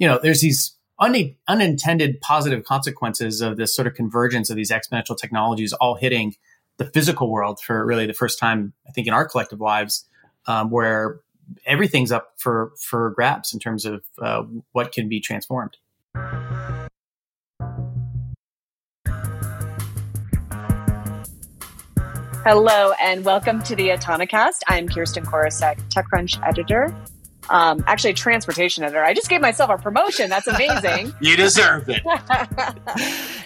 you know, there's these un- unintended positive consequences of this sort of convergence of these exponential technologies all hitting the physical world for really the first time, I think, in our collective lives, um, where everything's up for for grabs in terms of uh, what can be transformed. Hello and welcome to the Autonocast. I'm Kirsten Korosek, TechCrunch editor. Um, actually, transportation editor. I just gave myself a promotion. That's amazing. you deserve it.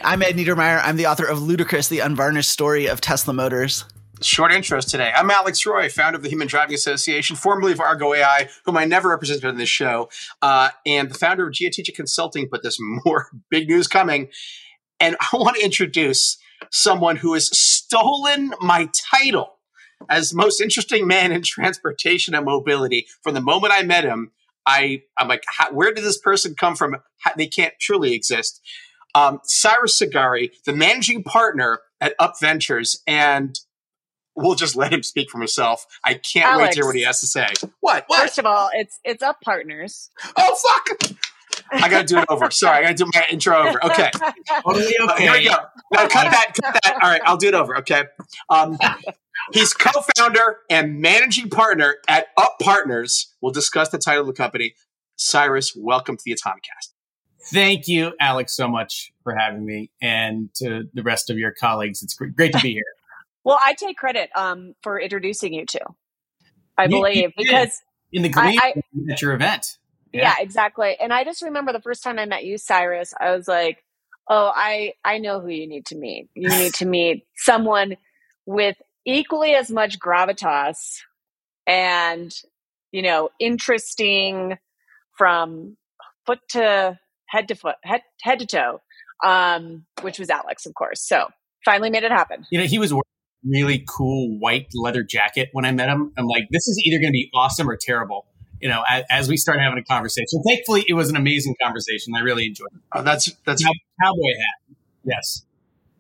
I'm Ed Niedermeyer. I'm the author of Ludicrous, the unvarnished story of Tesla Motors. Short intros today. I'm Alex Roy, founder of the Human Driving Association, formerly of Argo AI, whom I never represented on this show, uh, and the founder of Geoteacher Consulting. But there's more big news coming. And I want to introduce someone who has stolen my title as most interesting man in transportation and mobility. From the moment I met him, I I'm like, how, where did this person come from? How, they can't truly exist. Um, Cyrus Sigari, the managing partner at Up Ventures, and we'll just let him speak for himself. I can't Alex, wait to hear what he has to say. What? What? First of all, it's it's Up Partners. Oh fuck! I got to do it over. Sorry, I got to do my intro over. Okay. Totally okay. Here we go. Now cut that. Cut that. All right, I'll do it over. Okay. Um, he's co-founder and managing partner at Up Partners. We'll discuss the title of the company. Cyrus, welcome to the Autonocast. Thank you, Alex, so much for having me, and to the rest of your colleagues. It's great to be here. well, I take credit um, for introducing you to. I you, believe you because in the Glee I, I, at your event. Yeah. yeah, exactly. And I just remember the first time I met you, Cyrus, I was like, oh, I, I know who you need to meet. You need to meet someone with equally as much gravitas and, you know, interesting from foot to head to foot, head, head to toe, um, which was Alex, of course. So finally made it happen. You know, he was wearing really cool white leather jacket when I met him. I'm like, this is either going to be awesome or terrible you know, as, as, we start having a conversation. Thankfully, it was an amazing conversation. I really enjoyed it. Oh, that's that's cowboy hat. Yes.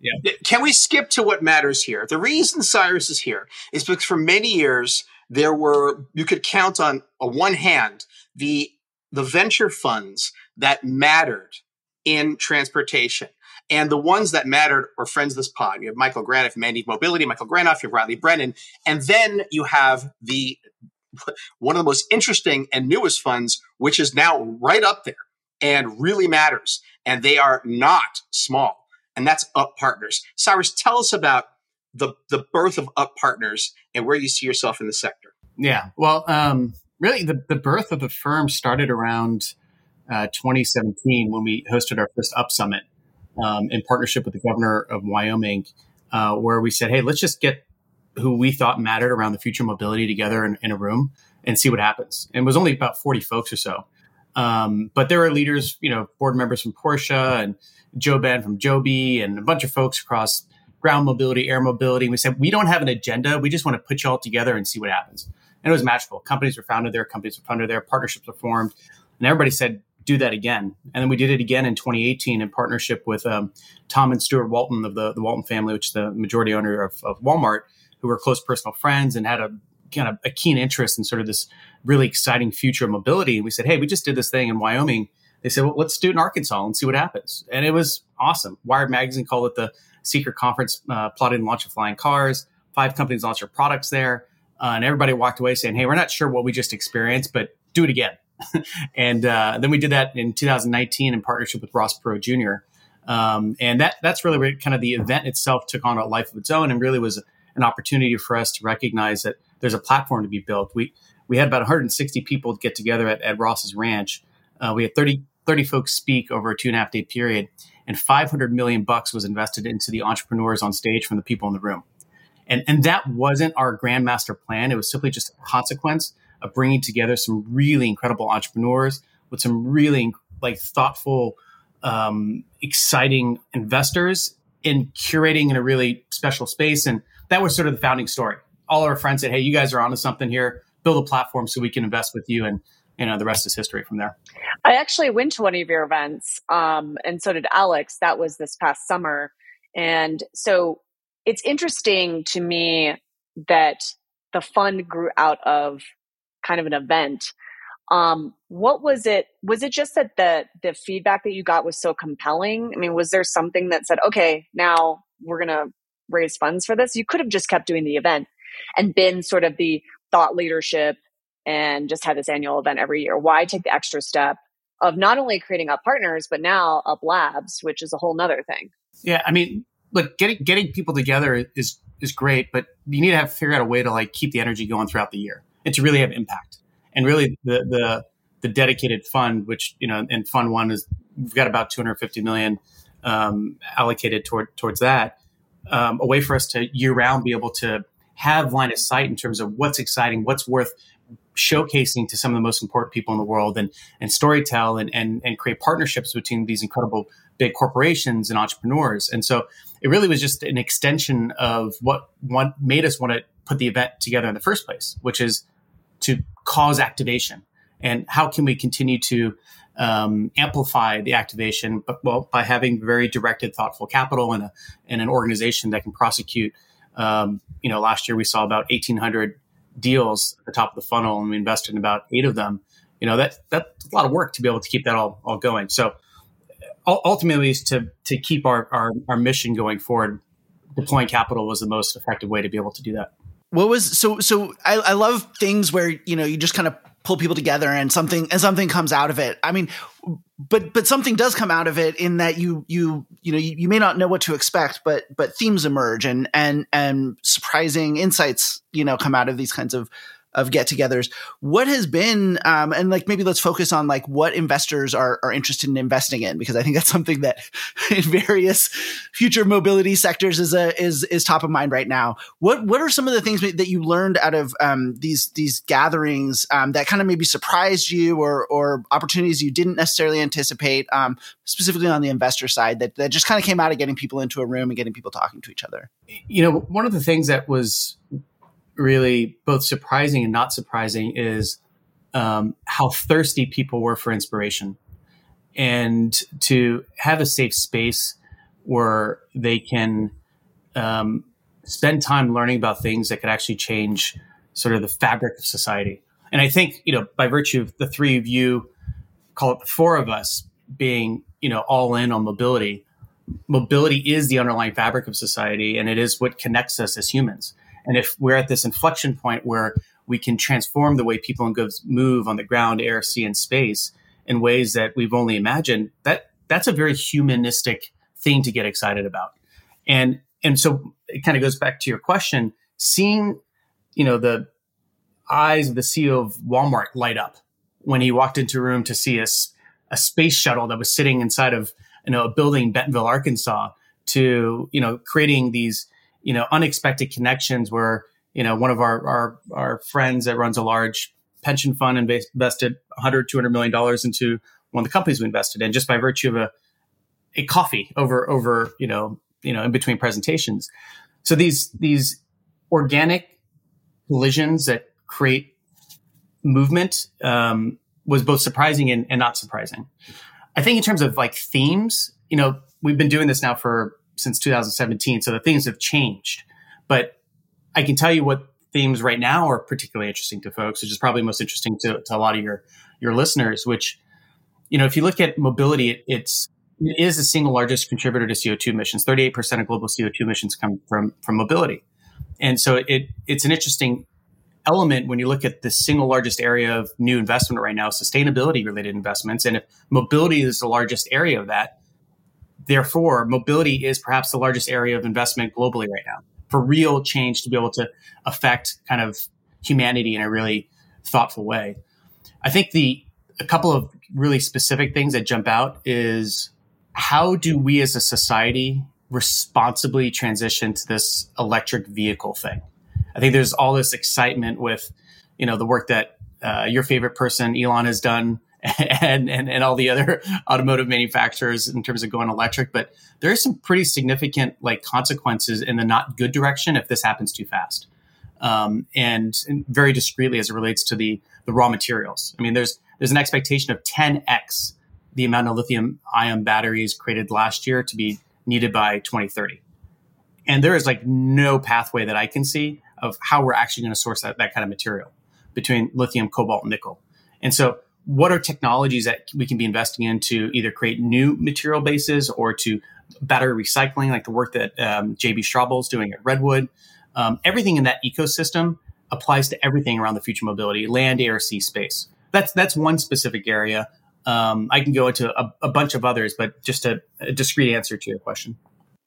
Yeah. Can we skip to what matters here? The reason Cyrus is here is because for many years there were you could count on a one hand the the venture funds that mattered in transportation. And the ones that mattered are friends of this pod. You have Michael Granoff, Maniv Mobility, Michael Granoff, you have Reilly Brennan, and then you have the one of the most interesting and newest funds, which is now right up there and really matters. And they are not small. And that's Up Partners. Cyrus, tell us about the, the birth of Up Partners and where you see yourself in the sector. Yeah. Well, um, really, the, the birth of the firm started around uh, 2017 when we hosted our first Up Summit um, in partnership with the governor of Wyoming, uh, where we said, hey, let's just get who we thought mattered around the future mobility together in, in a room and see what happens. And it was only about 40 folks or so. Um, but there were leaders, you know, board members from Porsche and JoeBen from Joby and a bunch of folks across ground mobility, air mobility. We said, we don't have an agenda. We just want to put you all together and see what happens. And it was magical. Companies were founded there, companies were founded there, partnerships were formed. And everybody said, do that again. And then we did it again in 2018 in partnership with um, Tom and Steuart Walton of the, the Walton family, which is the majority owner of, of Walmart who were close personal friends and had a kind of a keen interest in sort of this really exciting future of mobility. And we said, hey, we just did this thing in Wyoming. They said, well, let's do it in Arkansas and see what happens. And it was awesome. Wired Magazine called it the secret conference, uh, plotting launch of flying cars. Five companies launched their products there. Uh, and everybody walked away saying, hey, we're not sure what we just experienced, but do it again. and uh, then we did that in 2019 in partnership with Ross Perot Jr. Um, and that that's really where kind of the event itself took on a life of its own and really was an opportunity for us to recognize that there's a platform to be built. We we had about 160 people get together at, at Ross's ranch. Uh, we had 30, 30 folks speak over a two and a half day period, and 500 million bucks was invested into the entrepreneurs on stage from the people in the room. And, and that wasn't our grandmaster plan. It was simply just a consequence of bringing together some really incredible entrepreneurs with some really like thoughtful, um, exciting investors in curating in a really special space. And that was sort of the founding story. All our friends said, "Hey, you guys are onto something here. Build a platform so we can invest with you." And you know, the rest is history from there. I actually went to one of your events, um, and so did Alex. That was this past summer, and so it's interesting to me that the fund grew out of kind of an event. Um, what was it? Was it just that the the feedback that you got was so compelling? I mean, was there something that said, okay, now we're gonna raise funds for this? You could have just kept doing the event and been sort of the thought leadership and just had this annual event every year. Why take the extra step of not only creating up partners, but now up labs, which is a whole nother thing? Yeah, I mean, look, getting getting people together is is great, but you need to have figure out a way to like keep the energy going throughout the year and to really have impact. And really, the the the dedicated fund, which you know, and Fund One is we've got about 250 million um, allocated toward towards that. Um, a way for us to year round be able to have line of sight in terms of what's exciting, what's worth showcasing to some of the most important people in the world and and storytell and and, and create partnerships between these incredible big corporations and entrepreneurs. And so it really was just an extension of what what made us want to put the event together in the first place, which is to cause activation. And how can we continue to um, amplify the activation? But well, by having very directed, thoughtful capital and a and an organization that can prosecute. Um, you know, last year we saw about 1,800 deals at the top of the funnel, and we invested in about eight of them. You know, that that's a lot of work to be able to keep that all all going. So ultimately is to to keep our, our our mission going forward. Deploying capital was the most effective way to be able to do that. What was so so? I, I love things where you know you just kind of pull people together and something and something comes out of it. I mean, but but something does come out of it in that you you you know you, you may not know what to expect, but but themes emerge and and and surprising insights you know come out of these kinds of of get-togethers. What has been, um, and like maybe let's focus on like what investors are are interested in investing in because I think that's something that in various future mobility sectors is a is is top of mind right now. What what are some of the things that you learned out of um, these these gatherings um, that kind of maybe surprised you or or opportunities you didn't necessarily anticipate, um, specifically on the investor side that that just kind of came out of getting people into a room and getting people talking to each other? You know, one of the things that was really both surprising and not surprising is um, how thirsty people were for inspiration and to have a safe space where they can um, spend time learning about things that could actually change sort of the fabric of society. And I think, you know, by virtue of the three of you, call it the four of us being, you know, all in on mobility, mobility is the underlying fabric of society and it is what connects us as humans. And if we're at this inflection point where we can transform the way people and goods move on the ground, air, sea, and space in ways that we've only imagined, that that's a very humanistic thing to get excited about. And and so it kind of goes back to your question, seeing, you know, the eyes of the CEO of Walmart light up when he walked into a room to see a, a space shuttle that was sitting inside of you know a building in Bentonville, Arkansas, to you know creating these you know, unexpected connections where, you know, one of our, our, our friends that runs a large pension fund invested 100, 200 million dollars into one of the companies we invested in just by virtue of a, a coffee over, over, you know, you know, in between presentations. So these, these organic collisions that create movement, um, was both surprising and, and not surprising. I think in terms of like themes, you know, we've been doing this now for since 2017. So the themes have changed. But I can tell you what themes right now are particularly interesting to folks, which is probably most interesting to, to a lot of your your listeners. Which, you know, if you look at mobility, it, it's it is the single largest contributor to CO2 emissions. 38% of global CO2 emissions come from from mobility, and so it it's an interesting element when you look at the single largest area of new investment right now, sustainability related investments, and if mobility is the largest area of that, Therefore, mobility is perhaps the largest area of investment globally right now for real change to be able to affect kind of humanity in a really thoughtful way. I think the a couple of really specific things that jump out is how do we as a society responsibly transition to this electric vehicle thing? I think there's all this excitement with, you know, the work that uh, your favorite person Elon has done and, and, and all the other automotive manufacturers in terms of going electric. But there are some pretty significant like consequences in the not good direction if this happens too fast. Um, and, and, very discreetly as it relates to the, the raw materials. I mean, there's, there's an expectation of 10x the amount of lithium ion batteries created last year to be needed by 2030. And there is like no pathway that I can see of how we're actually going to source that, that kind of material between lithium, cobalt, and nickel. And so, what are technologies that we can be investing in to either create new material bases or to battery recycling, like the work that um, JB Straubel is doing at Redwood? Um, everything in that ecosystem applies to everything around the future mobility, land, air, sea, space. That's that's one specific area. Um, I can go into a, a, bunch of others, but just a, a, discrete answer to your question.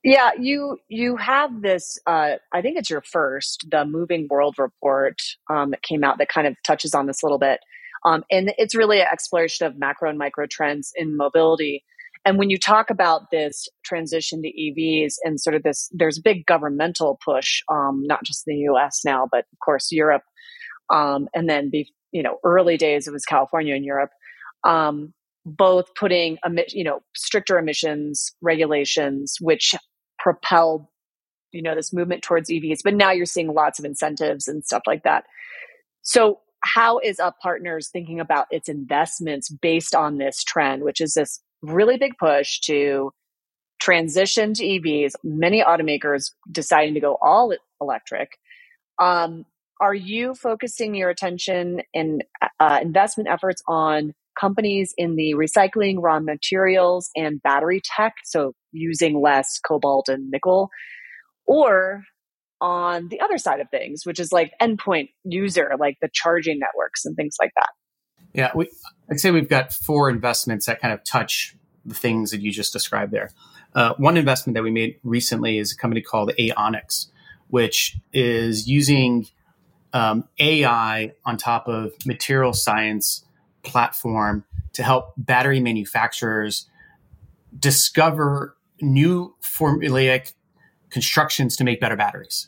Yeah, you you have this. Uh, I think it's your first, the Moving World report um, that came out that kind of touches on this a little bit, um, and it's really an exploration of macro and micro trends in mobility. And when you talk about this transition to EVs and sort of this, there's a big governmental push, um, not just in the U.S. now, but of course Europe, um, and then be, you know early days it was California and Europe um, both putting you know stricter emissions regulations, which propelled you know this movement towards EVs. But now you're seeing lots of incentives and stuff like that. So how is Up Partners thinking about its investments based on this trend, which is this really big push to transition to EVs? Many automakers deciding to go all electric. Um, are you focusing your attention and uh, investment efforts on companies in the recycling, raw materials, and battery tech, so using less cobalt and nickel, or on the other side of things, which is like endpoint user, like the charging networks and things like that. Yeah, we, I'd say we've got four investments that kind of touch the things that you just described there. Uh, one investment that we made recently is a company called Aionics, which is using um, AI on top of material science platform to help battery manufacturers discover new formulaic constructions to make better batteries.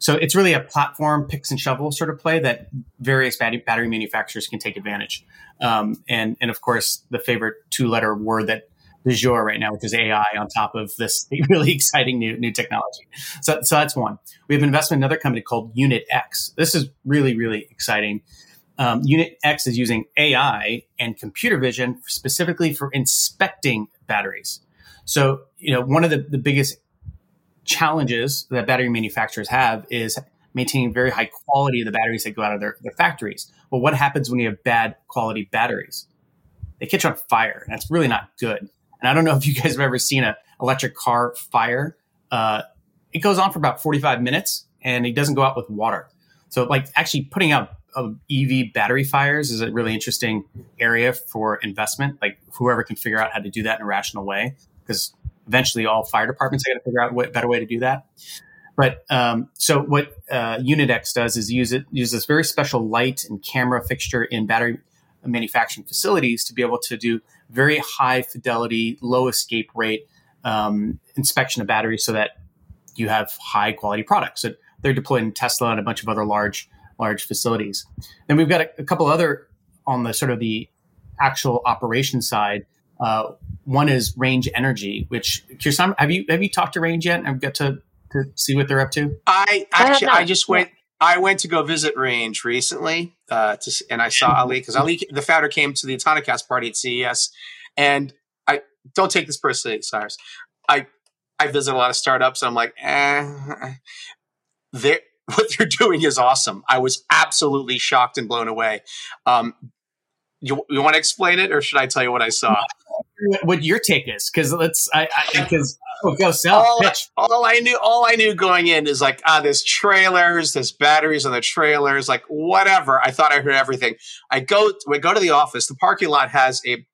So it's really a platform picks and shovel sort of play that various battery manufacturers can take advantage. Um, and and of course the favorite two letter word that du jour right now, which is AI on top of this really exciting new new technology. So so that's one. We have investment in another company called UnitX. This is really really exciting. Um, UnitX is using AI and computer vision specifically for inspecting batteries. So, you know, one of the, the biggest challenges that battery manufacturers have is maintaining very high quality of the batteries that go out of their, their factories. Well, what happens when you have bad quality batteries? They catch on fire, and that's really not good. And I don't know if you guys have ever seen an electric car fire. Uh, it goes on for about 45 minutes, and it doesn't go out with water. So, like, actually putting out of EV battery fires is a really interesting area for investment. Like whoever can figure out how to do that in a rational way, because eventually all fire departments are going to figure out what better way to do that. But um, so what uh, UnitX does is use it use this very special light and camera fixture in battery manufacturing facilities to be able to do very high fidelity, low escape rate um, inspection of batteries, so that you have high quality products. So they're deployed in Tesla and a bunch of other large large facilities. Then we've got a, a couple other on the sort of the actual operation side. Uh, one is Range Energy, which Kirsten, have you have you talked to Range yet? I've got to to see what they're up to. I actually I, I just went. I went to go visit Range recently, uh, to, and I saw Ali because Ali, the founder, came to the Autonocast party at CES, and I don't take this personally, Cyrus. I I visit a lot of startups, and I'm like, eh. There, what they're doing is awesome. I was absolutely shocked and blown away. Um, you, you want to explain it, or should I tell you what I saw? What your take is? Because let's, I because oh, go sell. All, all, I knew, all I knew going in is like, ah, there's trailers, there's batteries on the trailers, like whatever. I thought I heard everything. I go, we go to the office. The parking lot has a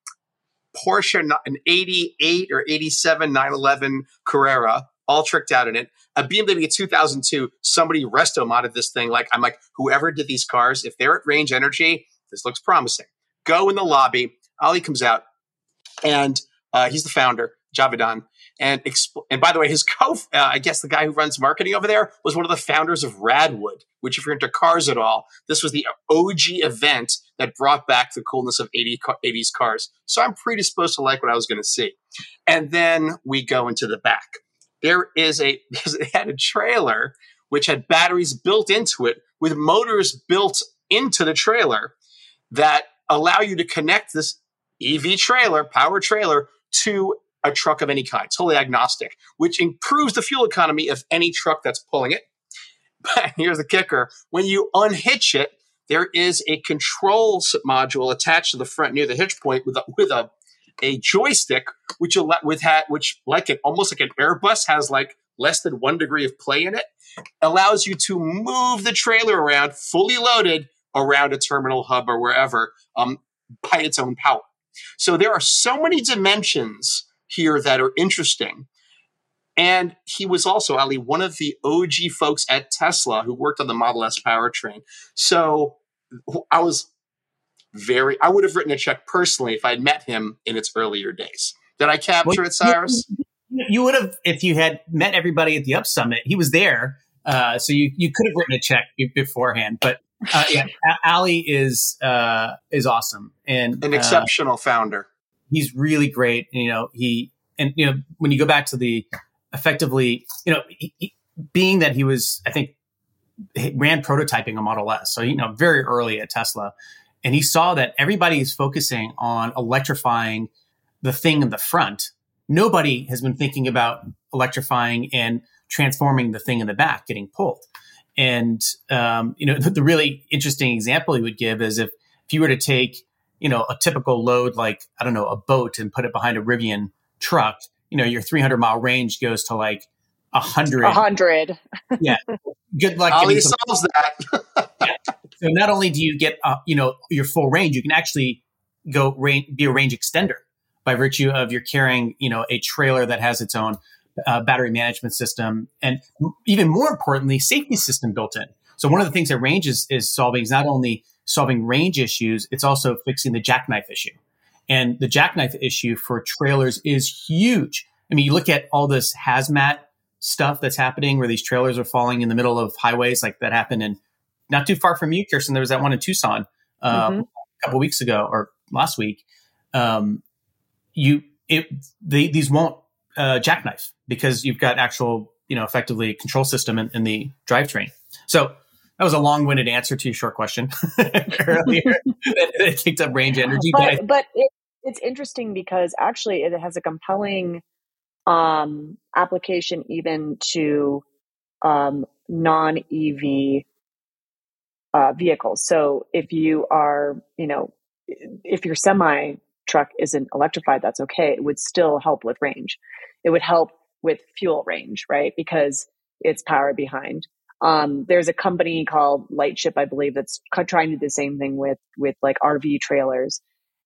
Porsche, an 88 or 87 911 Carrera, all tricked out in it a BMW 2002, somebody resto modded this thing. Like, I'm like, whoever did these cars, if they're at range energy, this looks promising. Go in the lobby. Ali comes out, and uh, he's the founder, Javidan. And and by the way, his co, uh, I guess the guy who runs marketing over there was one of the founders of Radwood. Which, if you're into cars at all, this was the OG event that brought back the coolness of 80, 80s cars. So I'm predisposed to like what I was going to see. And then we go into the back there is a it had a trailer which had batteries built into it with motors built into the trailer that allow you to connect this EV trailer, power trailer, to a truck of any kind, totally agnostic, which improves the fuel economy of any truck that's pulling it. But here's the kicker when you unhitch it, there is a controls module attached to the front near the hitch point with a, with a a joystick, which with hat, which like it almost like an Airbus has like less than one degree of play in it, allows you to move the trailer around fully loaded around a terminal hub or wherever um, by its own power. So there are so many dimensions here that are interesting. And he was also, Ali, one of the OG folks at Tesla who worked on the Model S powertrain. So I was very, I would have written a check personally if I'd met him in its earlier days. Did I capture well, it, Cyrus? You would have if you had met everybody at the Up Summit. He was there, uh, so you you could have written a check beforehand. But uh, yeah, Ali is uh, is awesome and an uh, exceptional founder. He's really great. You know, he and you know when you go back to the effectively, you know, he, he, being that he was, I think, ran prototyping a Model S, so you know, very early at Tesla, and he saw that everybody is focusing on electrifying the thing in the front. Nobody has been thinking about electrifying and transforming the thing in the back, getting pulled. And um, you know, the, the, really interesting example he would give is if if you were to take you know a typical load like I don't know a boat and put it behind a Rivian truck, you know, your 300 mile range goes to like a hundred. A hundred. yeah. Good luck. Ali solves that. yeah. So not only do you get uh, you know your full range, you can actually go range, be a range extender by virtue of you're carrying you know a trailer that has its own uh, battery management system, and even more importantly, safety system built in. So one of the things that range is, is solving is not only solving range issues, it's also fixing the jackknife issue. And the jackknife issue for trailers is huge. I mean, you look at all this hazmat stuff that's happening where these trailers are falling in the middle of highways, like that happened in not too far from you, Kirsten. There was that one in Tucson um, mm-hmm. a couple weeks ago or last week. Um, you, it, they, these won't uh, jackknife because you've got actual, you know, effectively control system in, in the drivetrain. So that was a long-winded answer to your short question earlier. it kicked up range energy, but, but, but it, it's interesting because actually it has a compelling um, application even to um, non-EV uh, vehicles. So if you are, you know, if your semi truck isn't electrified, that's okay. It would still help with range. It would help with fuel range, right? Because it's power behind. Um, there's a company called Lightship, I believe, that's trying to do the same thing with with like RV trailers,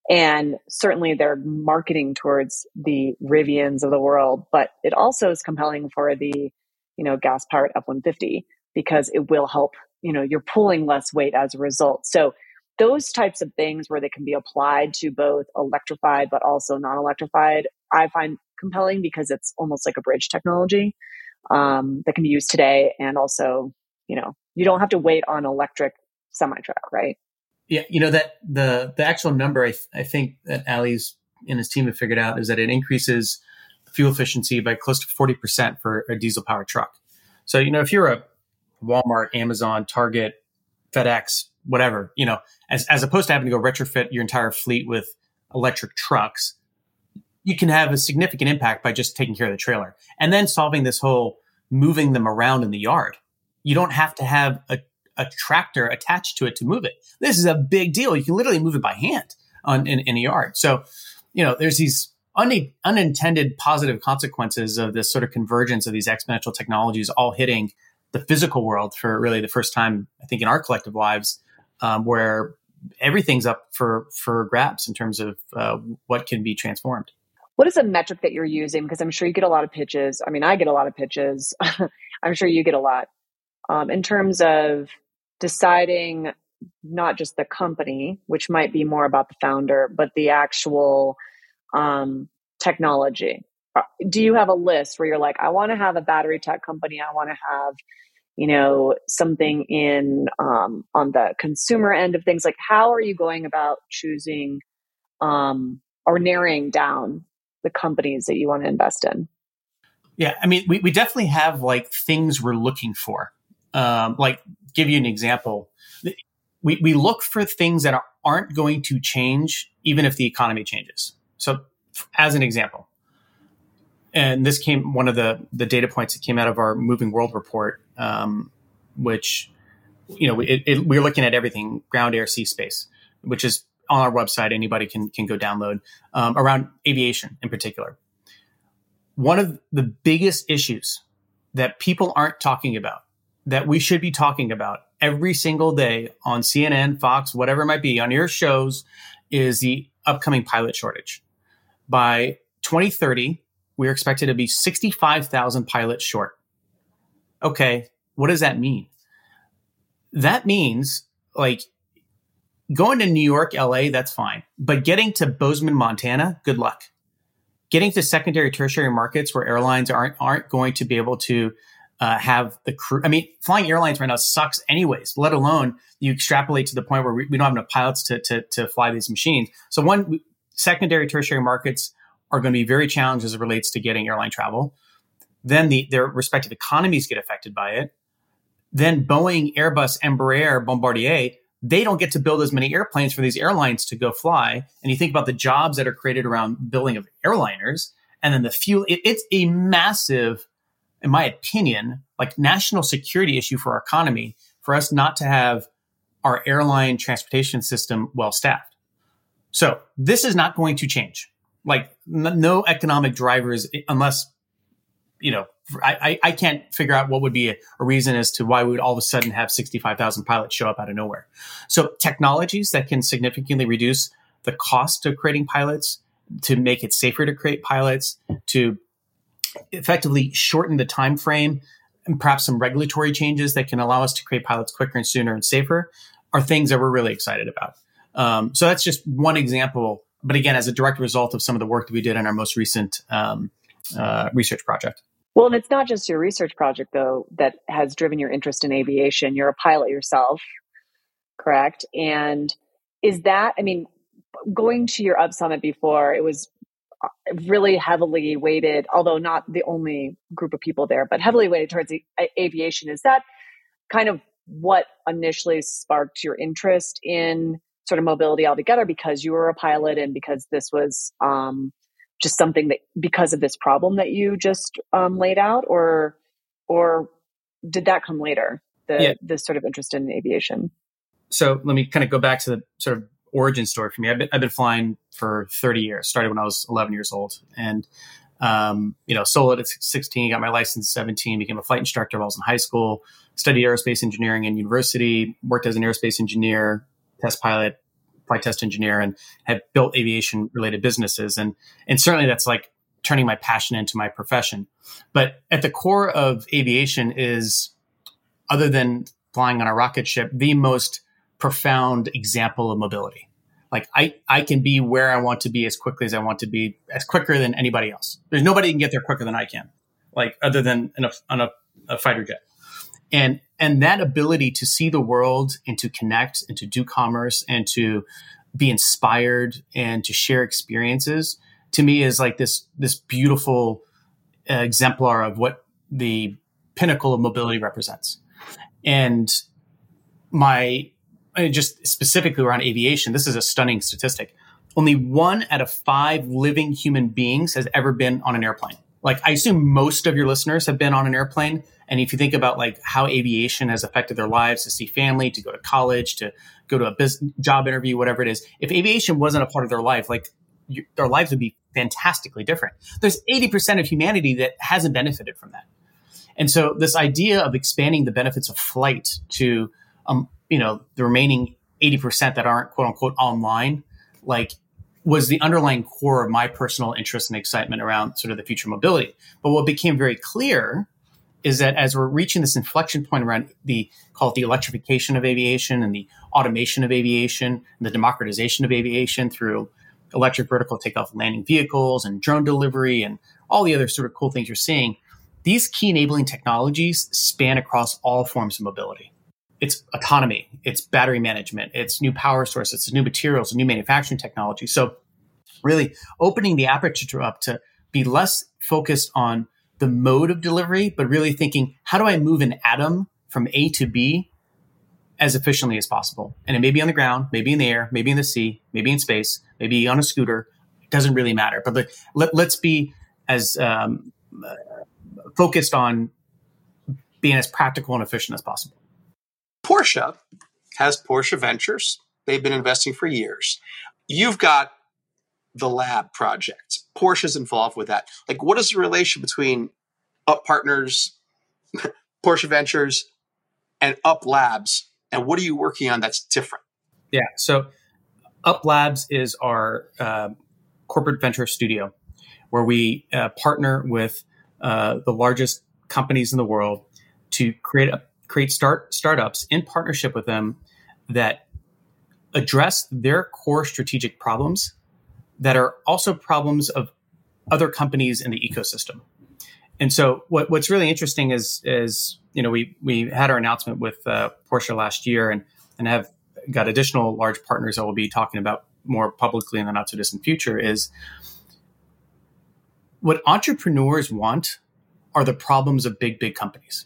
and certainly they're marketing towards the Rivians of the world. But it also is compelling for the you know gas powered F one fifty because it will help. You know, you're pulling less weight as a result. So those types of things where they can be applied to both electrified but also non electrified, I find compelling because it's almost like a bridge technology um, that can be used today. And also, you know, you don't have to wait on electric semi truck, right? Yeah, you know that the the actual number I, th- I think that Ali's and his team have figured out is that it increases fuel efficiency by close to forty percent for a diesel powered truck. So you know if you're a Walmart, Amazon, Target, FedEx, whatever, you know, as as opposed to having to go retrofit your entire fleet with electric trucks, you can have a significant impact by just taking care of the trailer and then solving this whole moving them around in the yard. You don't have to have a, a tractor attached to it to move it. This is a big deal. You can literally move it by hand on, in, in a yard. So, you know, there's these un- unintended positive consequences of this sort of convergence of these exponential technologies all hitting the physical world for really the first time, I think, in our collective lives, um, where everything's up for for grabs in terms of uh, what can be transformed what is a metric that you're using? Because I'm sure you get a lot of pitches. I mean, I get a lot of pitches. I'm sure you get a lot um, in terms of deciding not just the company, which might be more about the founder, but the actual um, technology. Uh, do you have a list where you're like, I want to have a battery tech company. I want to have, you know, something in um, on the consumer end of things. Like, how are you going about choosing um, or narrowing down the companies that you want to invest in? Yeah, I mean, we, we definitely have like things we're looking for. Um, like, give you an example. We, we look for things that are, aren't going to change even if the economy changes. So, as an example, and this came one of the the data points that came out of our moving world report, um, which you know, it, it, we're looking at everything ground, air, sea, space, which is on our website. Anybody can can go download um, around aviation in particular. One of the biggest issues that people aren't talking about that we should be talking about every single day on CNN, Fox, whatever it might be, on your shows is the upcoming pilot shortage. By 2030, we're expected to be 65,000 pilots short. Okay, what does that mean? That means like going to New York, LA, that's fine. But getting to Bozeman, Montana, good luck. Getting to secondary, tertiary markets where airlines aren't aren't going to be able to uh, have the crew. I mean, flying airlines right now sucks anyways, let alone you extrapolate to the point where we, we don't have enough pilots to, to, to fly these machines. So one, secondary, tertiary markets are going to be very challenged as it relates to getting airline travel. Then the, their respective economies get affected by it. Then Boeing, Airbus, Embraer, Bombardier, they don't get to build as many airplanes for these airlines to go fly. And you think about the jobs that are created around building of airliners and then the fuel, it, it's a massive in my opinion, like national security issue for our economy for us not to have our airline transportation system well staffed. So this is not going to change. Like no economic drivers, unless, you know, I, I, I can't figure out what would be a, a, reason as to why we would all of a sudden have 65,000 pilots show up out of nowhere. So technologies that can significantly reduce the cost of creating pilots, to make it safer to create pilots, to effectively shorten the time frame and perhaps some regulatory changes that can allow us to create pilots quicker and sooner and safer are things that we're really excited about. Um, so that's just one example, but again, as a direct result of some of the work that we did in our most recent um, uh, research project. Well, and it's not just your research project though that has driven your interest in aviation. You're a pilot yourself, correct? And is that, I mean, going to your Up Summit before, it was really heavily weighted, although not the only group of people there, but heavily weighted towards the aviation. Is that kind of what initially sparked your interest in sort of mobility altogether because you were a pilot and because this was um, just something that because of this problem that you just um, laid out or or did that come later the yeah. this sort of interest in aviation so let me kind of go back to the sort of origin story for me. I've been, I've been flying for 30 years, started when I was 11 years old. And, um, you know, soloed at 16, got my license at 17, became a flight instructor while I was in high school, studied aerospace engineering in university, worked as an aerospace engineer, test pilot, flight test engineer, and had built aviation related businesses. And, and certainly that's like turning my passion into my profession. But at the core of aviation is, other than flying on a rocket ship, the most profound example of mobility. Like I, I can be where I want to be as quickly as I want to be, as quicker than anybody else. There's nobody can get there quicker than I can, like other than a, on a, a fighter jet. And and that ability to see the world and to connect and to do commerce and to be inspired and to share experiences to me is like this this beautiful uh, exemplar of what the pinnacle of mobility represents. And my just specifically around aviation, this is a stunning statistic. Only one out of five living human beings has ever been on an airplane. Like I assume most of your listeners have been on an airplane. And if you think about like how aviation has affected their lives to see family, to go to college, to go to a business job interview, whatever it is, if aviation wasn't a part of their life, like you, their lives would be fantastically different. There's 80% of humanity that hasn't benefited from that. And so this idea of expanding the benefits of flight to um, you know the remaining 80% that aren't quote unquote online like was the underlying core of my personal interest and excitement around sort of the future mobility but what became very clear is that as we're reaching this inflection point around the call it the electrification of aviation and the automation of aviation and the democratization of aviation through electric vertical takeoff landing vehicles and drone delivery and all the other sort of cool things you're seeing these key enabling technologies span across all forms of mobility it's autonomy, it's battery management, it's new power sources, it's new materials, new manufacturing technology. So really opening the aperture up to be less focused on the mode of delivery, but really thinking, how do I move an atom from A to B as efficiently as possible? And it may be on the ground, maybe in the air, maybe in the sea, maybe in space, maybe on a scooter. It doesn't really matter. But let, us be as um, focused on being as practical and efficient as possible Porsche has Porsche Ventures. They've been investing for years. You've got the lab project. Porsche's involved with that. Like, what is the relation between Up Partners, Porsche Ventures, and Up Labs? And what are you working on that's different? Yeah. So, Up Labs is our uh, corporate venture studio where we uh, partner with uh, the largest companies in the world to create a, create start startups in partnership with them that address their core strategic problems that are also problems of other companies in the ecosystem. And so what, what's really interesting is, is, you know, we, we had our announcement with uh, Porsche last year and, and have got additional large partners that we'll be talking about more publicly in the not so distant future is what entrepreneurs want are the problems of big, big companies.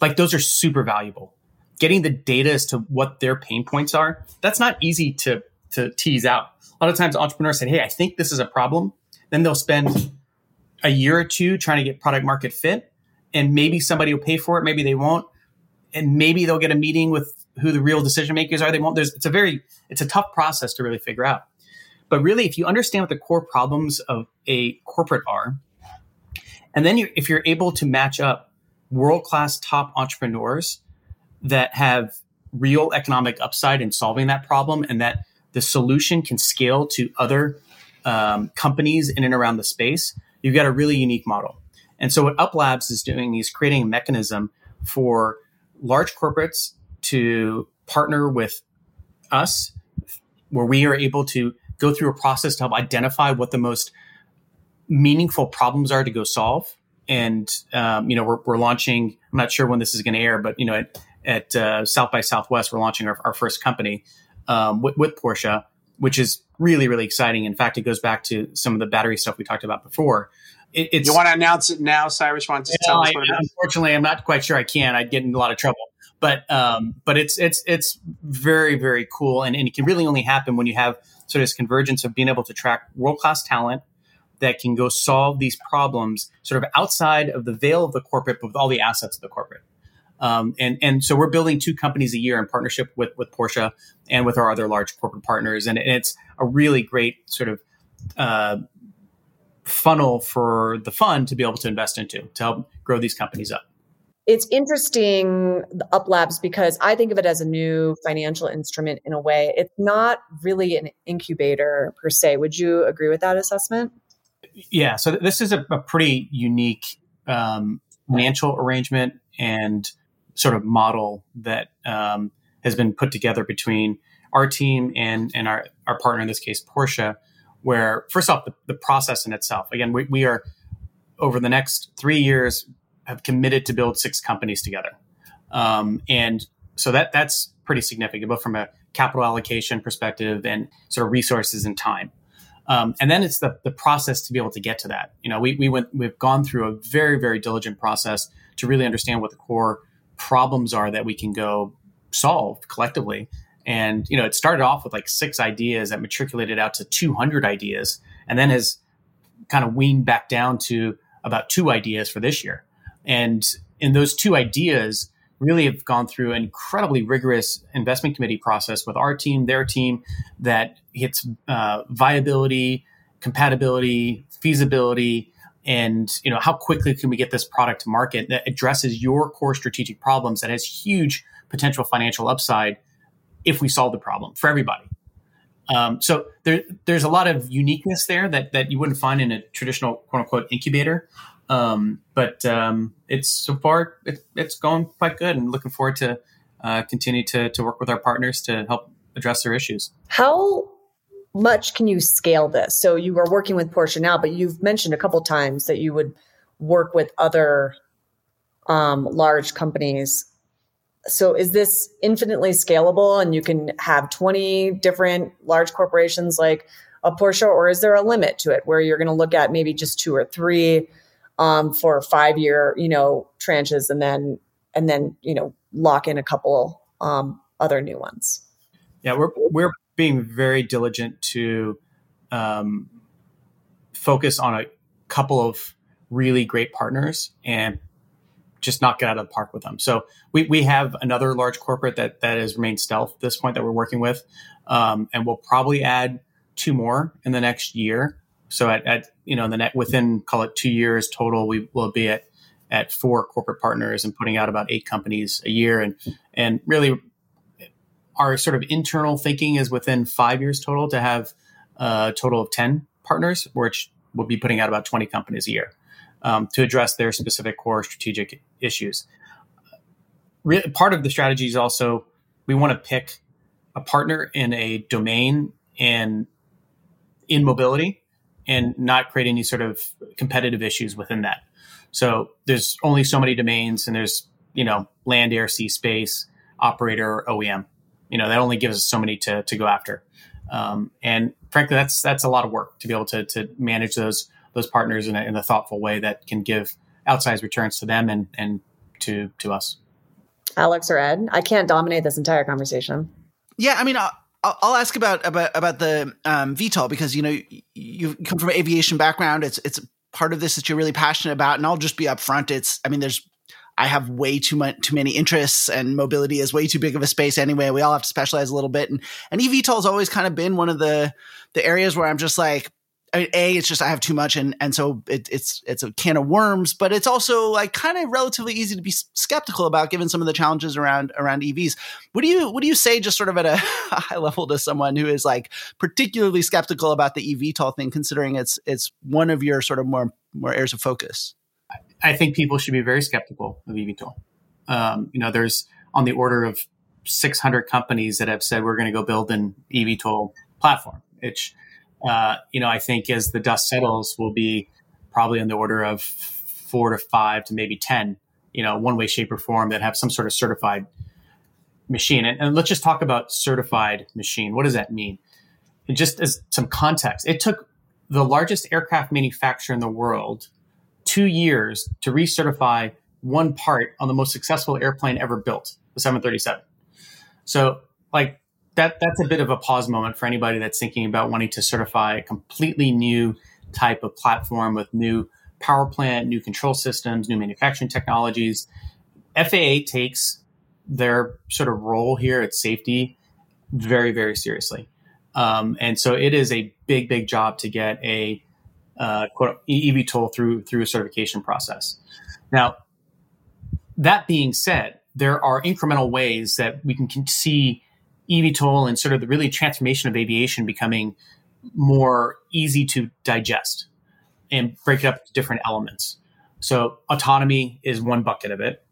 Like those are super valuable. Getting the data as to what their pain points are, that's not easy to, to tease out. A lot of times entrepreneurs say, Hey, I think this is a problem. Then they'll spend a year or two trying to get product market fit. And maybe somebody will pay for it. Maybe they won't. And maybe they'll get a meeting with who the real decision makers are. They won't. There's, it's a very, it's a tough process to really figure out. But really, if you understand what the core problems of a corporate are, and then if you're able to match up world class top entrepreneurs that have real economic upside in solving that problem and that the solution can scale to other um, companies in and around the space, you've got a really unique model. And so what UpLabs is doing is creating a mechanism for large corporates to partner with us where we are able to go through a process to help identify what the most meaningful problems are to go solve. And um, you know, we're, we're launching. I'm not sure when this is going to air, but you know, at, at uh, South by Southwest, we're launching our, our first company um, with, with, Porsche, which is really really exciting. In fact, it goes back to some of the battery stuff we talked about before. It, you want to announce it now, Cyrus? Want to tell us what I, Unfortunately, I'm not quite sure I can. I'd get in a lot of trouble but um, but it's it's it's very very cool, and, and it can really only happen when you have sort of this convergence of being able to track world class talent that can go solve these problems sort of outside of the veil of the corporate, but with all the assets of the corporate. Um, and and so we're building two companies a year in partnership with with Porsche and with our other large corporate partners, and, and it's a really great sort of uh, funnel for the fund to be able to invest into to help grow these companies up. It's interesting the up labs because i think of it as a new financial instrument in a way. It's not really an incubator per se. Would you agree with that assessment? Yeah so this is a, a pretty unique um, financial arrangement and sort of model that um, has been put together between our team and and our, our partner in this case porsche where first off the, the process in itself again we, we are over the next three years have committed to build six companies together. Um, and so that that's pretty significant, both from a capital allocation perspective and sort of resources and time. Um, and then it's the, the process to be able to get to that. You know, we, we went, we've gone through a very, very diligent process to really understand what the core problems are that we can go solve collectively. And, you know, it started off with like six ideas that matriculated out to 200 ideas and then has kind of weaned back down to about two ideas for this year. And in those two ideas, really have gone through an incredibly rigorous investment committee process with our team, their team, that hits uh, viability, compatibility, feasibility, and you know how quickly can we get this product to market that addresses your core strategic problems that has huge potential financial upside if we solve the problem for everybody. Um, so there, there's a lot of uniqueness there that that you wouldn't find in a traditional quote unquote incubator. Um, but um, it's so far it, it's going quite good, and looking forward to uh, continue to to work with our partners to help address their issues. How much can you scale this? So you are working with Porsche now, but you've mentioned a couple times that you would work with other um, large companies. So is this infinitely scalable, and you can have twenty different large corporations like a Porsche, or is there a limit to it where you're going to look at maybe just two or three? um, for five year, you know, tranches and then, and then, you know, lock in a couple um, other new ones. Yeah, we're, we're being very diligent to um, focus on a couple of really great partners and just not get out of the park with them. So we, we have another large corporate that that has remained stealth at this point that we're working with, um, and we'll probably add two more in the next year. So at, at you know the net within call it two years total, we will be at at four corporate partners and putting out about eight companies a year, and and really our sort of internal thinking is within five years total to have a total of ten partners, which will be putting out about twenty companies a year um, to address their specific core strategic issues. Re- part of the strategy is also we want to pick a partner in a domain and in mobility and not create any sort of competitive issues within that. So there's only so many domains and there's, you know, land, air, sea, space, operator, OEM. You know, that only gives us so many to, to go after. Um, and frankly, that's, that's a lot of work to be able to, to manage those those partners in a, in a thoughtful way that can give outsized returns to them and, and to, to us. Alex or Ed, I can't dominate this entire conversation. Yeah, I mean, I'll, I'll ask about about about the um, VTOL because you know you come from an aviation background. It's it's part of this that you're really passionate about, and I'll just be upfront. It's I mean, there's I have way too much too many interests, and mobility is way too big of a space anyway. We all have to specialize a little bit, and and eVTOL has always kind of been one of the the areas where I'm just like a it's just I have too much and and so it, it's it's a can of worms, but it's also like kind of relatively easy to be skeptical about given some of the challenges around around EVs. What do you what do you say just sort of at a high level to someone who is like particularly skeptical about the eVTOL thing, considering it's it's one of your sort of more more areas of focus? I think people should be very skeptical of eVTOL. Um, you know, there's on the order of 600 companies that have said we're going to go build an eVTOL platform, which uh, you know, I think as the dust settles, will be probably in the order of four to five to maybe 10, you know, one way, shape, or form that have some sort of certified machine. And, and let's just talk about certified machine. What does that mean? And just as some context, it took the largest aircraft manufacturer in the world two years to recertify one part on the most successful airplane ever built, the 737. So, like, that that's a bit of a pause moment for anybody that's thinking about wanting to certify a completely new type of platform with new power plant, new control systems, new manufacturing technologies. FAA takes their sort of role here at safety very, very seriously. Um, and so it is a big, big job to get a uh, quote, eVTOL through through a certification process. Now, that being said, there are incremental ways that we can see eVTOL and sort of the really transformation of aviation becoming more easy to digest and break it up into different elements. So autonomy is one bucket of it.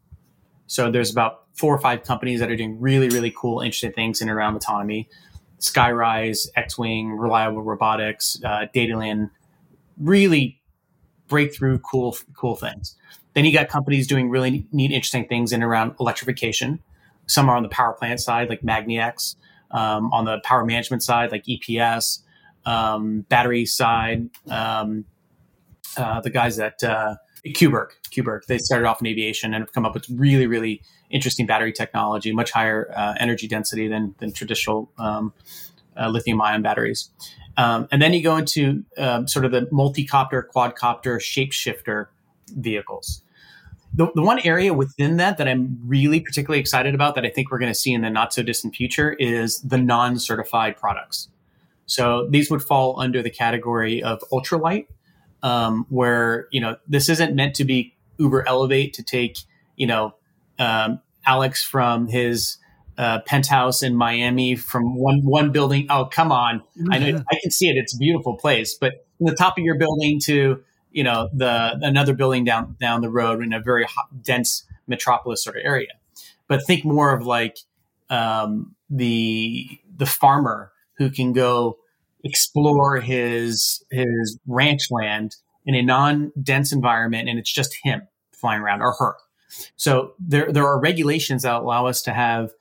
So there's about four or five companies that are doing really, really cool, interesting things in and around autonomy. Skyryse, X-Wing, Reliable Robotics, uh, Dataland, really breakthrough, cool, cool things. Then you got companies doing really neat, interesting things in around electrification. Some are on the power plant side, like magniX. Um, on the power management side, like EPS. Um, battery side, um, uh, the guys at uh, Cuberg, they started off in aviation and have come up with really, really interesting battery technology, much higher uh, energy density than than traditional um, uh, lithium ion batteries. Um, and then you go into um, sort of the multi-copter, quadcopter, shapeshifter vehicles the, the one area within that that I'm really particularly excited about that I think we're going to see in the not so distant future is the non certified products. So these would fall under the category of ultralight, um, where, you know, this isn't meant to be Uber Elevate to take, you know, um, Alex from his uh, penthouse in Miami from one one building. Oh, come on! I know I can see it; it's a beautiful place. But from the top of your building to you know the another building down down the road in a very hot, dense metropolis sort of area. But think more of like um, the the farmer who can go explore his his ranch land in a non-dense environment and it's just him flying around or her. So there there are regulations that allow us to have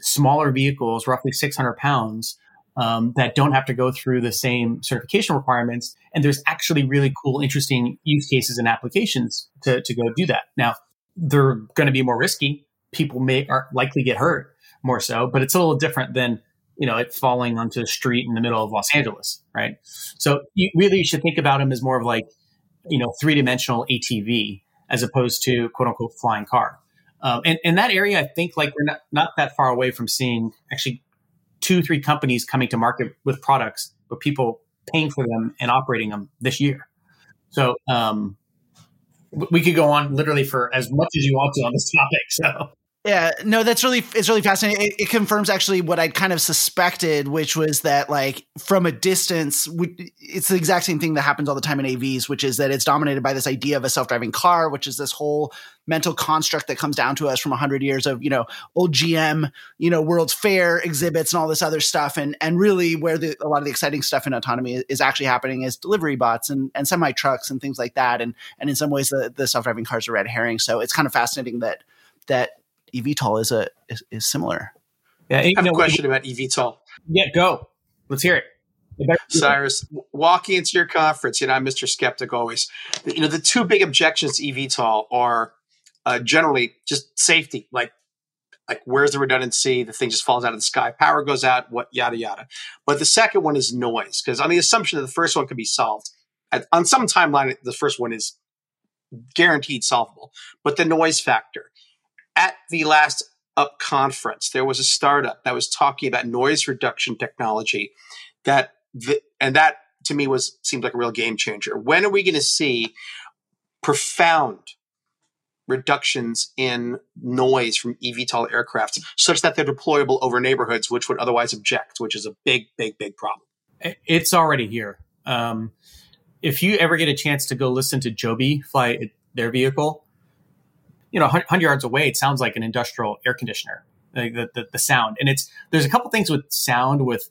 smaller vehicles, roughly 600 pounds, um, that don't have to go through the same certification requirements. And there's actually really cool, interesting use cases and applications to, to go do that. Now, they're going to be more risky. People may are likely get hurt more so, but it's a little different than you know it falling onto a street in the middle of Los Angeles, right? So you really you should think about them as more of like you know three dimensional ATV as opposed to quote unquote flying car. Um, and in that area, I think like we're not, not that far away from seeing actually two, three companies coming to market with products, but people paying for them and operating them this year. So um, we could go on literally for as much as you want to on this topic. So yeah, no, that's really it's really fascinating. It, it, confirms actually what I kind of suspected, which was that like from a distance, it's the exact same thing that happens all the time in AVs, which is that it's dominated by this idea of a self-driving car, which is this whole mental construct that comes down to us from 100 years of you know old GM, you know World's Fair exhibits and all this other stuff, and and really where the, a lot of the exciting stuff in autonomy is actually happening is delivery bots and and semi trucks and things like that, and and in some ways the the self-driving cars are red herring. So it's kind of fascinating that that eVTOL is a is, is similar. Yeah, I have know, a question about eVTOL. Yeah, go. Let's hear it. Cyrus, walking into your conference, you know, I'm Mr. Skeptic always. You know, the two big objections to eVTOL are uh, generally just safety, like like where's the redundancy? The thing just falls out of the sky, power goes out, what yada yada. But the second one is noise, because on the assumption that the first one could be solved, at, on some timeline, the first one is guaranteed solvable. But the noise factor, at the last up conference, there was a startup that was talking about noise reduction technology that, the, and that to me was, seemed like a real game changer. When are we going to see profound reductions in noise from eVTOL aircraft such that they're deployable over neighborhoods which would otherwise object, which is a big, big, big problem. It's already here. Um, if you ever get a chance to go listen to Joby fly their vehicle, you know, 100 yards away, it sounds like an industrial air conditioner, like the, the, the sound. And it's, there's a couple things with sound with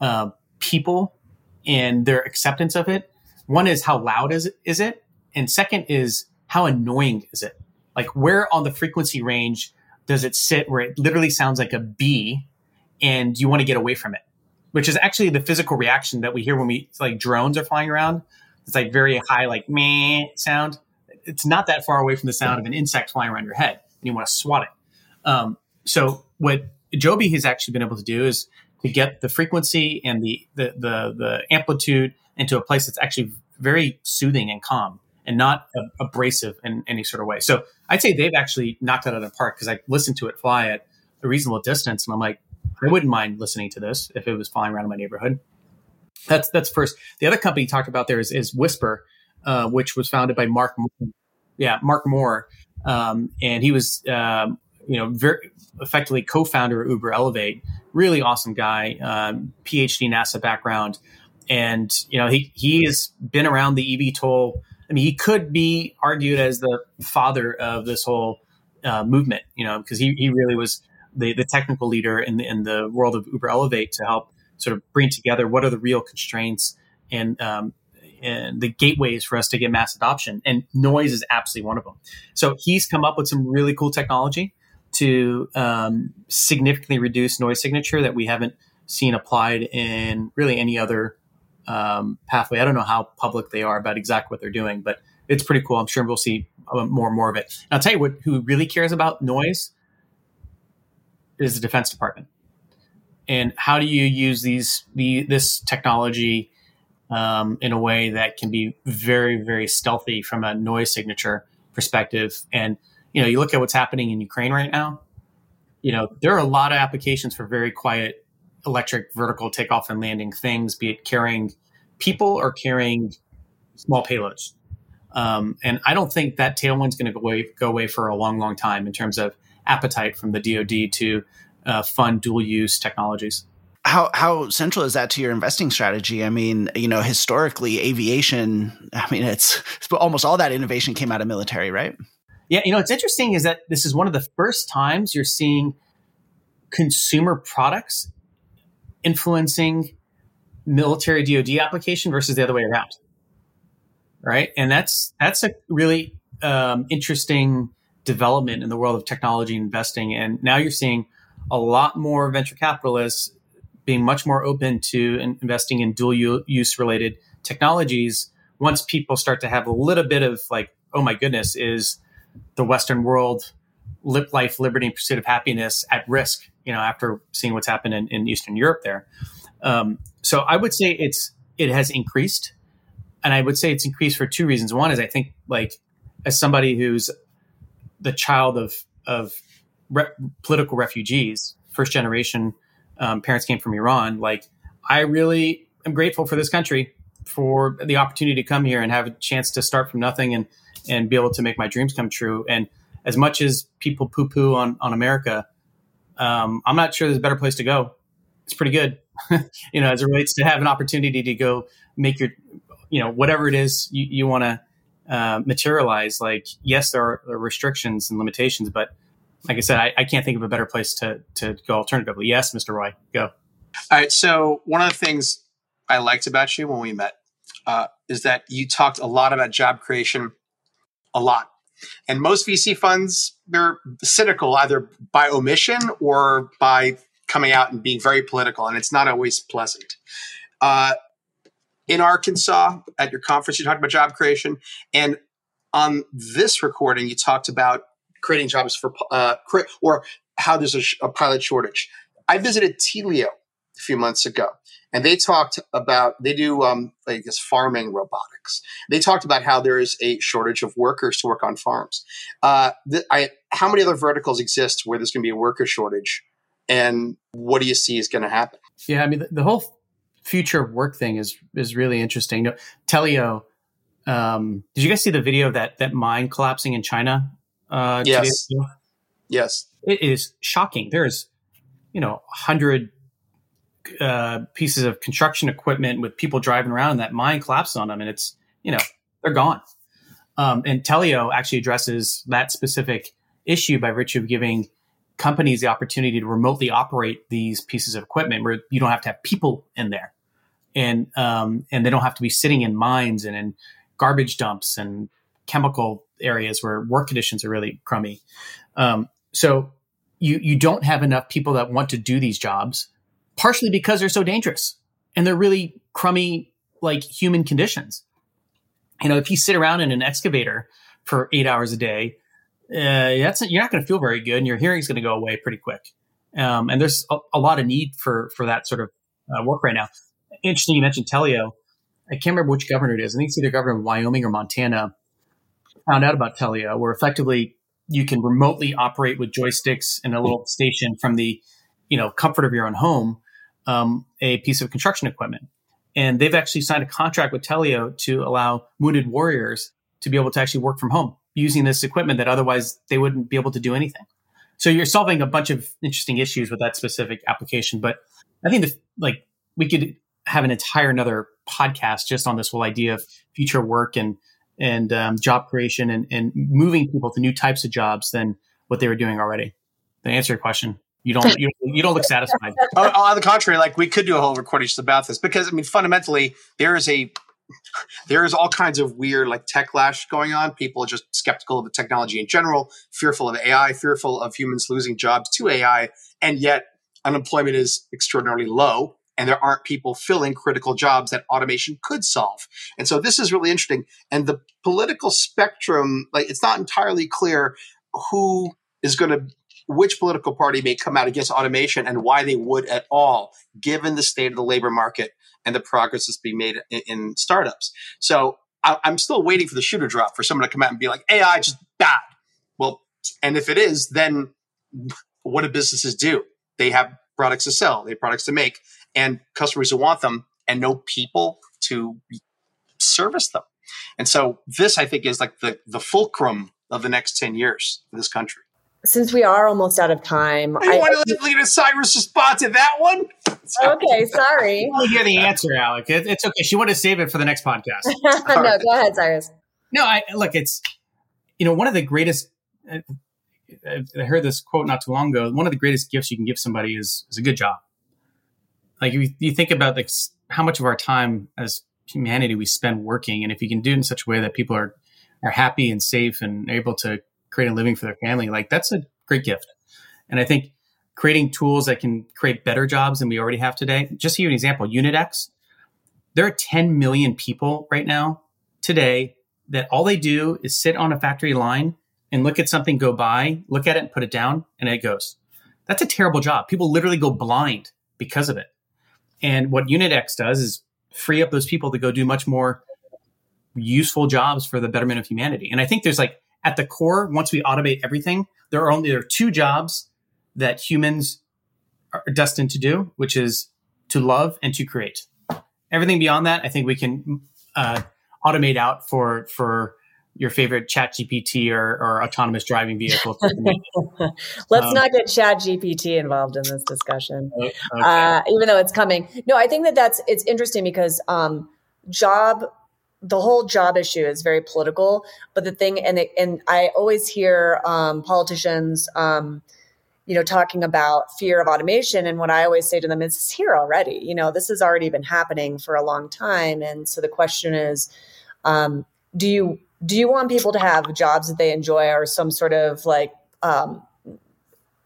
uh, people and their acceptance of it. One is how loud is it, is it? And second is how annoying is it? Like where on the frequency range does it sit where it literally sounds like a bee and you want to get away from it? Which is actually the physical reaction that we hear when we like drones are flying around. It's like very high, like meh sound it's not that far away from the sound of an insect flying around your head and you want to swat it. Um, so what Joby has actually been able to do is to get the frequency and the, the, the, the amplitude into a place that's actually very soothing and calm and not abrasive in any sort of way. So I'd say they've actually knocked it out of the park because I listened to it fly at a reasonable distance and I'm like, I wouldn't mind listening to this if it was flying around in my neighborhood. That's that's first. The other company talked about there is, is Whisper, uh, which was founded by Mark, yeah, Mark Moore, um, and he was, um, you know, very effectively co-founder of Uber Elevate. Really awesome guy, um, PhD NASA background, and you know he he has been around the eVTOL. I mean, he could be argued as the father of this whole uh, movement, you know, because he, he really was the, the technical leader in the, in the world of Uber Elevate to help sort of bring together what are the real constraints and um, and the gateways for us to get mass adoption. And noise is absolutely one of them. So he's come up with some really cool technology to um, significantly reduce noise signature that we haven't seen applied in really any other um, pathway. I don't know how public they are about exactly what they're doing, but it's pretty cool. I'm sure we'll see uh, more and more of it. And I'll tell you what, who really cares about noise is the Defense Department. And how do you use these the this technology um, in a way that can be very, very stealthy from a noise signature perspective. And, you know, you look at what's happening in Ukraine right now, you know, there are a lot of applications for very quiet electric vertical takeoff and landing things, be it carrying people or carrying small payloads. Um, and I don't think that tailwind's going to go away, go away for a long, long time in terms of appetite from the DoD to uh, fund dual use technologies how how central is that to your investing strategy? I mean, you know, historically, aviation. I mean, it's almost all that innovation came out of military, right? Yeah, you know, what's interesting is that this is one of the first times you're seeing consumer products influencing military DoD application versus the other way around, right? And that's that's a really um, interesting development in the world of technology investing. And now you're seeing a lot more venture capitalists being much more open to investing in dual use related technologies once people start to have a little bit of like, oh my goodness, is the Western world lip life, liberty, and pursuit of happiness at risk? You know, after seeing what's happened in, in Eastern Europe there. Um, so I would say it's it has increased, and I would say it's increased for two reasons. One is I think like as somebody who's the child of of re- political refugees, first generation um, parents came from Iran. Like, I really am grateful for this country for the opportunity to come here and have a chance to start from nothing and and be able to make my dreams come true. And as much as people poo poo on on America, um, I'm not sure there's a better place to go. It's pretty good, you know, as it relates to have an opportunity to go make your, you know, whatever it is you, you want to uh, materialize. Like, yes, there are, restrictions and limitations, but like I said, I, I, can't think of a better place to to go alternatively. Yes, Mr. Roy, go. All right. So one of the things I liked about you when we met uh, is that you talked a lot about job creation, a lot. And most VC funds, they're cynical either by omission or by coming out and being very political, and it's not always pleasant. Uh, in Arkansas, at your conference, you talked about job creation, and on this recording, you talked about creating jobs for uh, or how there's a, a pilot shortage. I visited Teleo a few months ago, and they talked about they do um, like this farming robotics. They talked about how there is a shortage of workers to work on farms. Uh, th- I, how many other verticals exist where there's going to be a worker shortage, and what do you see is going to happen? Yeah, I mean the, the, whole future of work thing is is really interesting. Teleo, um, did you guys see the video of that that mine collapsing in China? Uh, yes. Yes. It is shocking. There's, you know, hundred uh, pieces of construction equipment with people driving around and that mine collapses on them and it's you know they're gone um, and Teleo actually addresses that specific issue by virtue of giving companies the opportunity to remotely operate these pieces of equipment where you don't have to have people in there and um, and they don't have to be sitting in mines and in garbage dumps and chemical areas where work conditions are really crummy um, so you you don't have enough people that want to do these jobs partially because they're so dangerous and they're really crummy, like human conditions. You know, if you sit around in an excavator for eight hours a day, uh, that's you're not going to feel very good, and your hearing's going to go away pretty quick. Um, and there's a, a, lot of need for for that sort of uh, work right now. Interesting, you mentioned Teleo. I can't remember which governor it is. I think it's either governor of Wyoming or Montana. Found out about Teleo, where effectively you can remotely operate with joysticks and a little station from the you know comfort of your own home um, a piece of construction equipment. And they've actually signed a contract with Teleo to allow wounded warriors to be able to actually work from home using this equipment that otherwise they wouldn't be able to do anything. So you're solving a bunch of interesting issues with that specific application. But I think that like we could have an entire another podcast just on this whole idea of future work and and um, job creation and, and moving people to new types of jobs than what they were doing already. To answer your question. You don't you, you don't look satisfied. on, on the contrary, like we could do a whole recording just about this because I mean fundamentally there is a there is all kinds of weird like tech lash going on. People are just skeptical of the technology in general, fearful of AI, fearful of humans losing jobs to AI, and yet unemployment is extraordinarily low and there aren't people filling critical jobs that automation could solve. And so this is really interesting. And the political spectrum, like it's not entirely clear who is going to which political party may come out against automation and why they would at all, given the state of the labor market and the progress that's being made in, in startups. So I, am still waiting for the shoe to drop for someone to come out and be like, AI just bad. Well, and if it is, then what do businesses do? They have products to sell, they have products to make, and customers who want them, and no people to service them. And so this, I think, is like the the fulcrum of the next 10 years for this country since we are almost out of time, I, I want to leave Cyrus respond to that one. Okay, sorry. I hear the answer, Alec. It, it's okay. She wanted to save it for the next podcast. no, right. go ahead, Cyrus. No, I look. It's you know one of the greatest. Uh, uh, I heard this quote not too long ago. One of the greatest gifts you can give somebody is is a good job. Like you, you think about like how much of our time as humanity we spend working, and if you can do it in such a way that people are are happy and safe and able to create a living for their family, like that's a great gift. And I think creating tools that can create better jobs than we already have today. Just to give you an example, UnitX, there are 10 million people right now today that all they do is sit on a factory line and look at something go by, look at it and put it down, and it goes. That's a terrible job. People literally go blind because of it. And what UnitX does is free up those people to go do much more useful jobs for the betterment of humanity. And I think there's like at the core, once we automate everything, there are only there are two jobs that humans are destined to do, which is to love and to create. Everything beyond that, I think we can uh, automate out for for your favorite chat GPT or, or autonomous driving vehicle. Let's um, not get chat GPT involved in this discussion, okay. uh, even though it's coming. No, I think that that's, it's interesting because um, job, the whole job issue is very political, but the thing, and it, and I always hear um, politicians, um, you know, talking about fear of automation. And what I always say to them is it's here already. You know, this has already been happening for a long time. And so the question is, um, do you do you want people to have jobs that they enjoy or some sort of like um,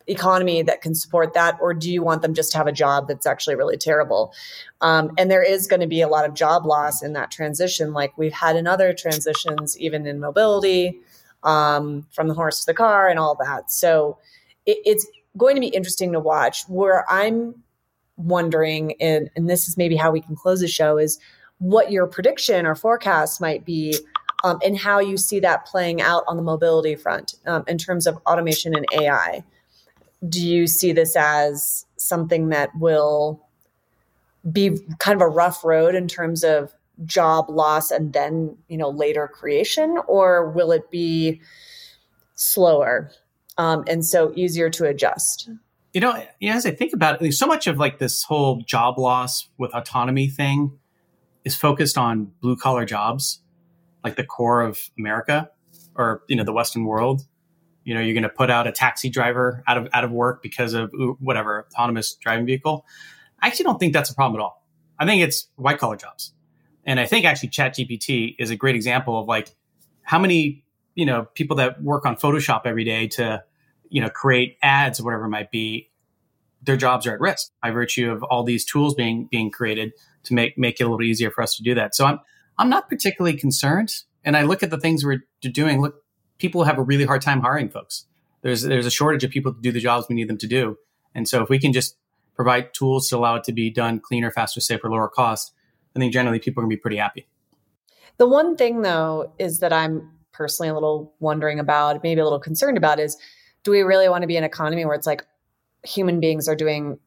economy that can support that? Or do you want them just to have a job that's actually really terrible? Um, and there is going to be a lot of job loss in that transition like we've had in other transitions even in mobility um, from the horse to the car and all that. So it, it's going to be interesting to watch. Where i'm wondering and, and this is maybe how we can close the show is what your prediction or forecast might be um, and how you see that playing out on the mobility front um, in terms of automation and AI. Do you see this as something that will be kind of a rough road in terms of job loss and then you know later creation, or will it be slower um, and so easier to adjust? You know, as I think about it, so much of like this whole job loss with autonomy thing is focused on blue collar jobs like the core of America or you know the Western world. You know, you're going to put out a taxi driver out of out of work because of whatever autonomous driving vehicle. I actually don't think that's a problem at all. I think it's white collar jobs, and I think actually ChatGPT is a great example of like how many you know people that work on Photoshop every day to you know create ads or whatever it might be. Their jobs are at risk by virtue of all these tools being being created to make make it a little easier for us to do that. So I'm I'm not particularly concerned. And I look at the things we're doing. Look, people have a really hard time hiring folks. There's there's a shortage of people to do the jobs we need them to do. And so if we can just provide tools to allow it to be done cleaner, faster, safer, lower cost, I think generally people are going to be pretty happy. The one thing though is that I'm personally a little wondering about, maybe a little concerned about is do we really want to be an economy where it's like human beings are doing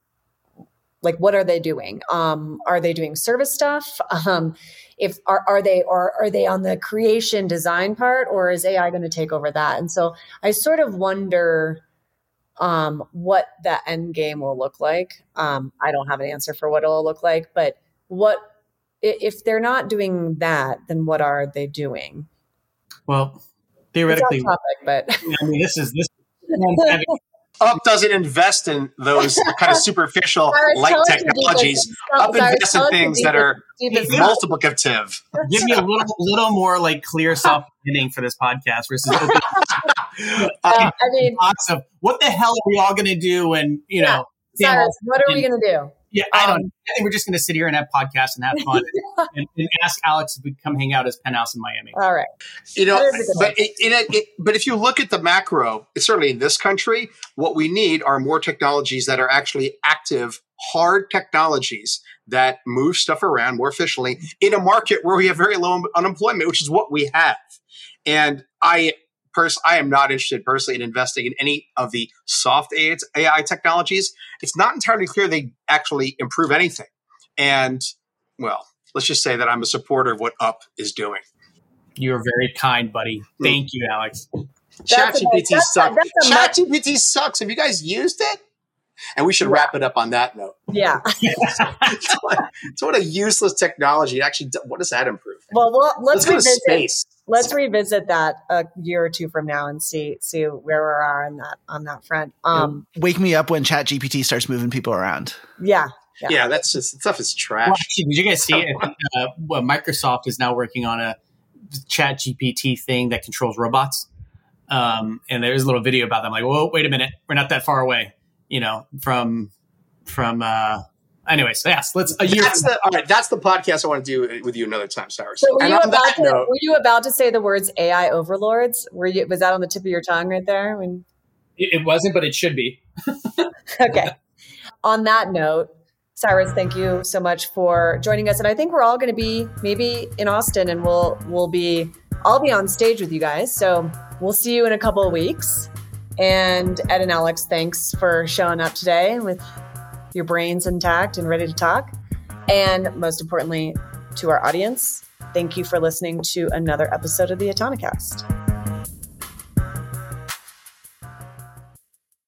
like what are they doing? Um, are they doing service stuff? Um, if are, are they or are they on the creation design part or is ai going to take over that? And so i sort of wonder um, what that end game will look like. Um, i don't have an answer for what it'll look like but what if they're not doing that then what are they doing? Well theoretically topic, but i mean this is this Up doesn't invest in those kind of superficial light technologies. Up invests in things that are multiplicative. Give me a little, little more like clear self ending for this podcast versus uh, I mean, of what the hell are we all going to do? And you yeah. know, Cyrus, what are we going to do? Yeah, I don't. Um, I think we're just going to sit here and have podcasts and have fun and, and, ask Alex if we come hang out as Penthouse in Miami. All right. You know, but it, it, it, but if you look at the macro, certainly in this country, what we need are more technologies that are actually active, hard technologies that move stuff around more efficiently in a market where we have very low unemployment, which is what we have. And I pers- I am not interested personally in investing in any of the soft AI technologies. It's not entirely clear they actually improve anything. And well, let's just say that I'm a supporter of what Up is doing. You're very kind, buddy. Hmm. Thank you, Alex. ChatGPT sucks. ChatGPT sucks. Have you guys used it? And we should yeah. wrap it up on that note. Yeah. it's what a useless technology. Actually, what does that improve? Well, well let's, let's go to space let's revisit that a year or two from now and see see where we are on that on that front. Um, Wake me up when Chat GPT starts moving people around. Yeah. Yeah, yeah that's just stuff is trash. Well, actually, did you guys see it? Uh, well, Microsoft is now working on a Chat GPT thing that controls robots. Um, and there's a little video about them. Like, whoa, wait a minute, we're not that far away, you know, from from uh, anyways, yes, let's a year. That's the all right. That's the podcast I want to do with you another time, Cyrus. So were, you about to, note, were you about to say the words AI overlords? Were you was that on the tip of your tongue right there? When it, it wasn't, but it should be. okay. On that note, Cyrus, thank you so much for joining us. And I think we're all going to be maybe in Austin, and we'll we'll be I'll be on stage with you guys. So we'll see you in a couple of weeks. And Ed and Alex, thanks for showing up today with your brains intact and ready to talk. And most importantly, to our audience, thank you for listening to another episode of the Autonocast.